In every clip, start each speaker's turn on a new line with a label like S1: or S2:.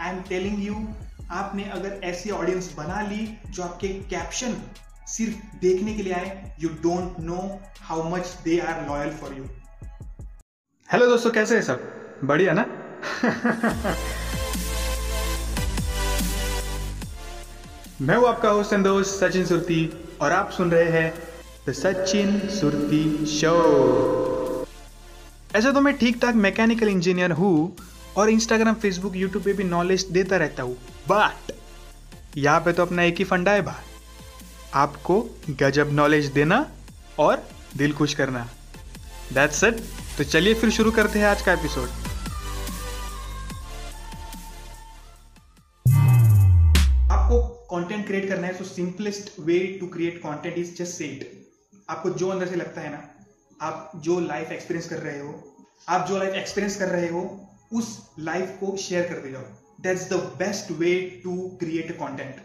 S1: I am telling you आपने अगर ऐसी ऑडियंस बना ली जो आपके कैप्शन सिर्फ़ देखने के लिए आए you don't know how much they are loyal for you hello दोस्तों, कैसे है सब? बढ़िया ना? मैं हूँ आपका होस्ट एंड दोस्त सचिन सुरती और आप सुन रहे हैं द सचिन सुरती शो ऐसे तो मैं ठीक ठाक मैकेनिकल इंजीनियर हूँ और इंस्टाग्राम फेसबुक यूट्यूब पे भी नॉलेज देता रहता हूँ। बट यहाँ पे तो अपना एक ही फंडा है भाई आपको गजब नॉलेज देना और दिल खुश करना। दैट्स इट तो चलिए फिर शुरू करते हैं आज का एपिसोड आपको कंटेंट क्रिएट करना है so simplest way to create content is just से आपको जो अंदर से लगता है ना, आप जो लाइफ एक्सपीरियंस कर रहे हो, आप जो लाइफ एक्सपीरियंस कर रहे हो उस लाइफ को शेयर कर दे जाओ that's the best way to create content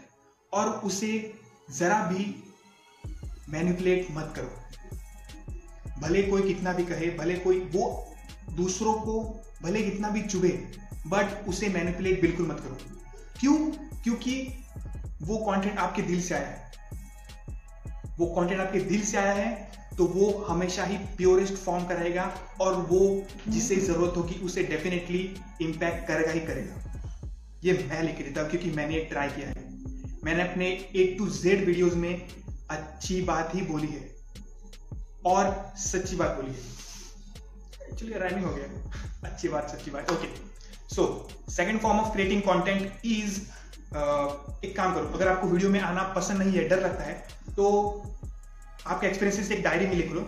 S1: और उसे जरा भी मैनिपुलेट मत करो। भले कोई कितना भी कहे, भले कोई वो दूसरों को भले कितना भी चुभे बट उसे मैनिपुलेट बिल्कुल मत करो। क्यों? क्योंकि वो कंटेंट आपके दिल से आया है। वो कंटेंट आपके दिल से आया है तो वो हमेशा ही प्योरेस्ट फॉर्म का रहेगा और वो जिसे ज़रूरत होगी उसे डेफिनेटली इंपैक्ट करेगा ही करेगा। ये मैं लिख देता हूँ क्योंकि मैंने एक ट्राई किया है। मैंने अपने ए टू जेड वीडियोस में अच्छी बात ही बोली है और सच्ची बात बोली है। एक्चुअली राइमिंग हो गया। अच्छी बात, सच्ची बात। Okay so second form of creating content is एक काम करो, अगर आपको वीडियो में आना पसंद नहीं है, डर लगता है तो आपके एक्सपीरियंसेस एक डायरी में लिख लो,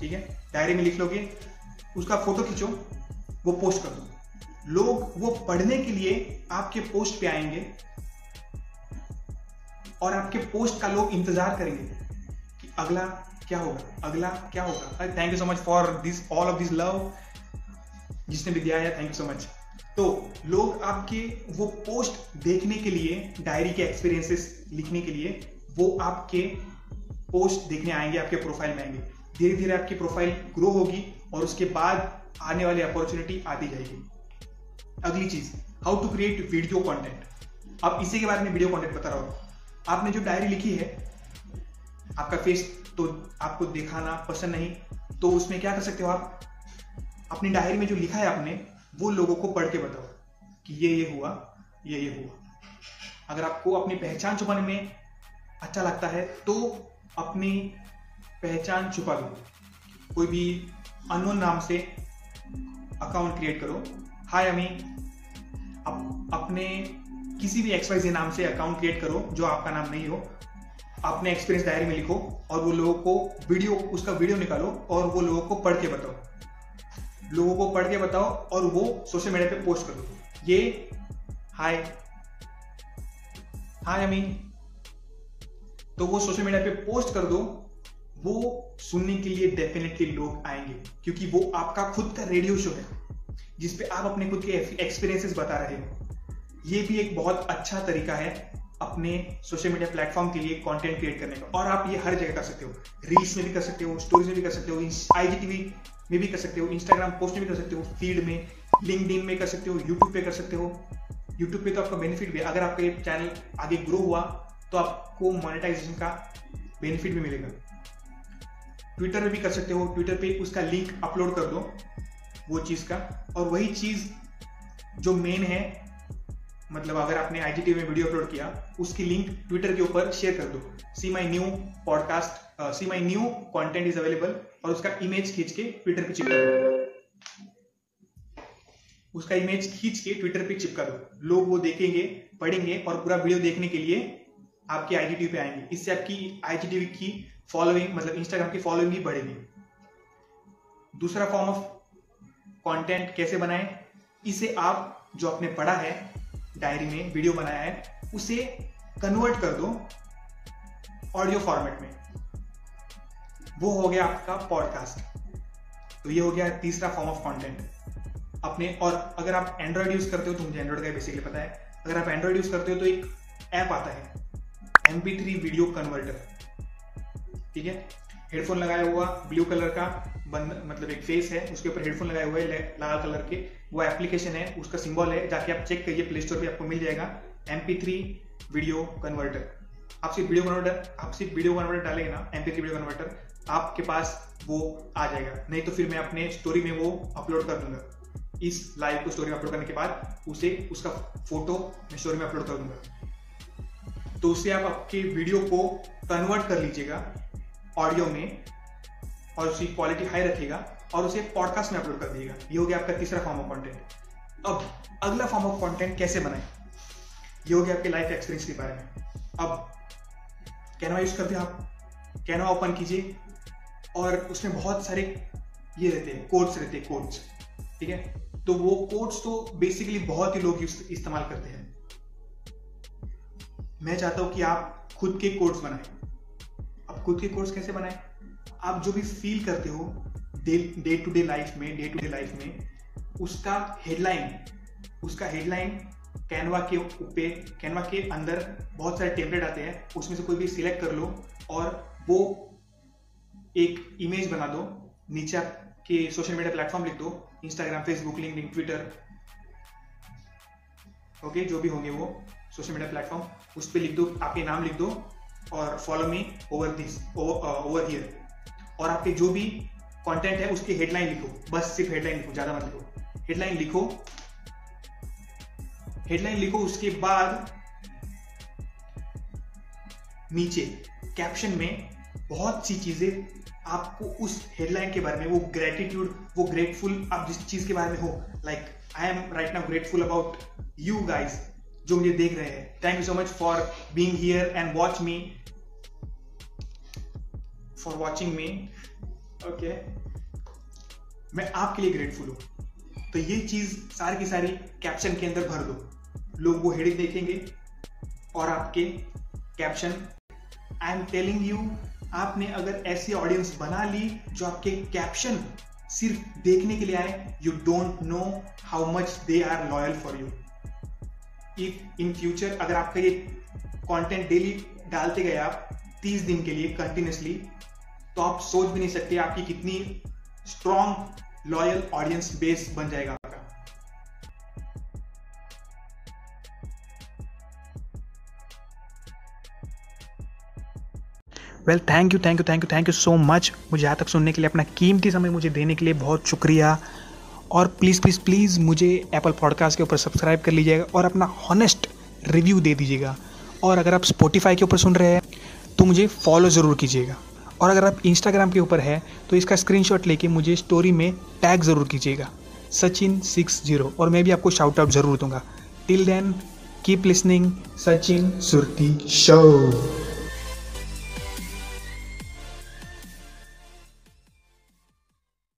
S1: ठीक है? डायरी में लिख लोगे, उसका फ़ोटो खींचो, वो पोस्ट कर दो। लोग वो पढ़ने के लिए आपके पोस्ट पे आएँगे और आपके पोस्ट का लोग इंतज़ार करेंगे कि अगला क्या होगा, अगला क्या होगा। Thank you so much for this all of this love जिसने भी दिया है थैंक यू सो मच तो लोग आपके वो पोस्ट देखने के लिए डायरी के एक्सपीरियंसेस लिखने के लिए, वो आपके पोस्ट देखने आएँगे, आपके प्रोफ़ाइल में आएँगे। धीरे धीरे आपकी प्रोफ़ाइल ग्रो होगी और उसके बाद आने वाली अपॉर्चुनिटी आती जाएगी। अगली चीज़ how to create video content अब इसी के बारे में वीडियो कंटेंट बता रहा हूँ। आपने जो डायरी लिखी है, आपका फेस तो आपको दिखाना पसंद नहीं तो उसमें क्या कर सकते हो आप? अपनी डायरी में जो लिखा है आपने, वो लोगों को पढ़ के बताओ कि ये ये हुआ, ये ये हुआ। अगर आपको अपनी पहचान छुपाने में अच्छा लगता है तो अपनी पहचान छुपा दो। कोई भी अनोन नाम से अकाउंट क्रिएट करो। हाय अमी अप, अपने किसी भी एक्सवाइज नाम से अकाउंट क्रिएट करो जो आपका नाम नहीं हो। अपने एक्सपीरियंस डायरी में लिखो और वो लोगों को वीडियो उसका वीडियो निकालो और वो लोगों को पढ़ के बताओ। लोगों को पढ़ के बताओ और वो सोशल मीडिया पे पोस्ट कर। ये हाय हाय अमी तो वो सोशल मीडिया पे पोस्ट कर दो, वो सुनने के लिए डेफिनेटली लोग आएँगे, क्योंकि वो आपका खुद का रेडियो शो है, जिसपे आप अपने खुद के एक्सपीरियंसेस बता रहे हो। ये भी एक बहुत अच्छा तरीका है अपने सोशल मीडिया प्लेटफॉर्म के लिए कंटेंट क्रिएट करने का, और आप ये हर जगह कर सकते हो। रील्स में भी कर सकते हो स्टोरीज में भी कर सकते हो आईजीटीवी में भी कर सकते हो इंस्टाग्राम पोस्ट में भी कर सकते हो फ़ीड में लिंकड में कर सकते हो यूट्यूब पे कर सकते हो। यूट्यूब पे तो आपका बेनिफिट भी है। अगर आपका ये चैनल आगे ग्रो हुआ तो आपको मोनेटाइजेशन का बेनिफिट भी मिलेगा। ट्विटर में भी कर सकते हो ट्विटर पे उसका लिंक अपलोड कर दो, वो चीज़ का। और वही चीज़ जो मेन है मतलब अगर आपने आईजीटी में वीडियो अपलोड किया, उसकी लिंक ट्विटर के ऊपर शेयर कर दो। See my new podcast see my new content is available और उसका इमेज खींच के ट्विटर पे चिपका दो। उसका इमेज खींच के ट्विटर पे चिपका दो। लोग वो देखेंगे, पढ़ेंगे और पूरा वीडियो देखने के लिए आपके आईजीटी पे आएँगे। इससे आपकी आईजीटी की फॉलोइंग मतलब इंस्टाग्राम की फॉलोइंग भी बढ़ेगी। दूसरा फॉर्म ऑफ़ कंटेंट कैसे बनाएँ? इसे आप जो आपने पढ़ा है डायरी में वीडियो बनाया है, उसे कन्वर्ट कर दो ऑडियो फॉर्मेट में। वो हो गया आपका पॉडकास्ट तो ये हो गया तीसरा फॉर्म ऑफ़ कंटेंट अपने और अगर आप एंड्रॉइड यूज़ करते हो तो मुझे एंड्रॉइड का बेसिकली पता है। अगर आप एंड्रॉइड यूज़ करते हो तो एक ऐप आता है। एम वीडियो कन्वर्टर ठीक है? हेडफोन लगाया हुआ ब्लू कलर का, बंद मतलब एक फेस है, उसके ऊपर हेडफोन लगाए हुए लाल कलर के। वो एप्लीकेशन है, उसका सिंबल है, जाके आप चेक करिए प्ले स्टोर पे आपको मिल जाएगा एम वीडियो कन्वर्टर आप सिर्फ़ वीडियो कन्वर्टर आप सिर्फ़ वीडियो कन्वर्टर डालेंगे ना एम वीडियो कन्वर्टर आपके पास वो आ जाएगा। नहीं तो फिर मैं अपने स्टोरी में वो अपलोड कर दूँगा। इस लाइव को स्टोरी में अपलोड करने के बाद, उसे, उसका फ़ोटो मैं स्टोरी में अपलोड कर दूँगा। तो उससे आप आपके वीडियो को कन्वर्ट कर लीजिएगा ऑडियो में, और उसकी क्वालिटी हाई रखिएगा, और उसे पॉडकास्ट में अपलोड कर दीजिएगा। ये हो गया आपका तीसरा फॉर्म ऑफ़ कंटेंट अब अगला फॉर्म ऑफ़ कंटेंट कैसे बनाए? ये हो गया आपके लाइफ एक्सपीरियंस के बारे में। अब कैनवा यूज़ करते हैं आप। कैनवा ओपन कीजिए, और उसमें बहुत सारे ये रहते हैं कोड्स रहते हैं कोड्स ठीक है? तो वो कोड्स तो बेसिकली बहुत ही लोग इस्तेमाल करते हैं। मैं चाहता हूँ कि आप खुद के कोड्स बनाए। अब खुद के कोड्स कैसे बनाए? आप जो भी फील करते हो डे टू डे लाइफ में डे टू डे लाइफ में, उसका हेडलाइन उसका हेडलाइन कैनवा के पे कैनवा के अंदर बहुत सारे टेम्पलेट आते हैं, उसमें से कोई भी सिलेक्ट कर लो और वो एक इमेज बना दो। नीचे के सोशल मीडिया प्लेटफॉर्म लिख दो Instagram Facebook link Twitter okay जो भी होंगे वो। सोशल मीडिया प्लेटफॉर्म उस पर लिख दो, आपके नाम लिख दो और follow me over this over here और आपके जो भी कंटेंट है, उसकी हेडलाइन लिखो। बस सिर्फ़ हेडलाइन लिखो, ज़्यादा मत लिखो। हेडलाइन लिखो। हेडलाइन लिखो, उसके बाद नीचे कैप्शन में बहुत सी चीज़ें आपको उस हेडलाइन के बारे में, वो ग्रेटिट्यूड वो ग्रेटफुल आप जिस चीज़ के बारे में हो like I am right now grateful about you guys जो मुझे देख रहे हैं। Thank you so much for being here and watch me for watching me okay मैं आपके लिए ग्रेटफुल हूँ। तो ये चीज़ सारी की सारी कैप्शन के अंदर भर दो। लोग वो हेडिंग देखेंगे और आपके caption I am telling you आपने अगर ऐसी ऑडियंस बना ली जो आपके कैप्शन सिर्फ़ देखने के लिए आए you don't know how much they are loyal for you if in future अगर आपका ये कंटेंट डेली डालते गए आप तीस दिन के लिए कंटिन्यूसली तो आप सोच भी नहीं सकते आपकी कितनी स्ट्रॉन्ग लॉयल ऑडियंस बेस बन जाएगा आपका। Well thank you thank you thank you thank you so much मुझे यहाँ तक सुनने के लिए अपना कीमती समय मुझे देने के लिए बहुत शुक्रिया। और प्लीज़ प्लीज़ प्लीज़ मुझे एप्पल पॉडकास्ट के ऊपर सब्सक्राइब कर लीजिएगा और अपना हॉनेस्ट रिव्यू दे दीजिएगा। और अगर आप स्पोटिफाई के ऊपर सुन रहे हैं तो मुझे फॉलो ज़रूर कीजिएगा। और अगर आप इंस्टाग्राम के ऊपर है तो इसका स्क्रीनशॉट लेके मुझे स्टोरी में टैग ज़रूर कीजिएगा। सचिन सिक्स ज़ीरो और मैं भी आपको शाउट आउट ज़रूर दूँगा। Till then keep listening Sachin Surti show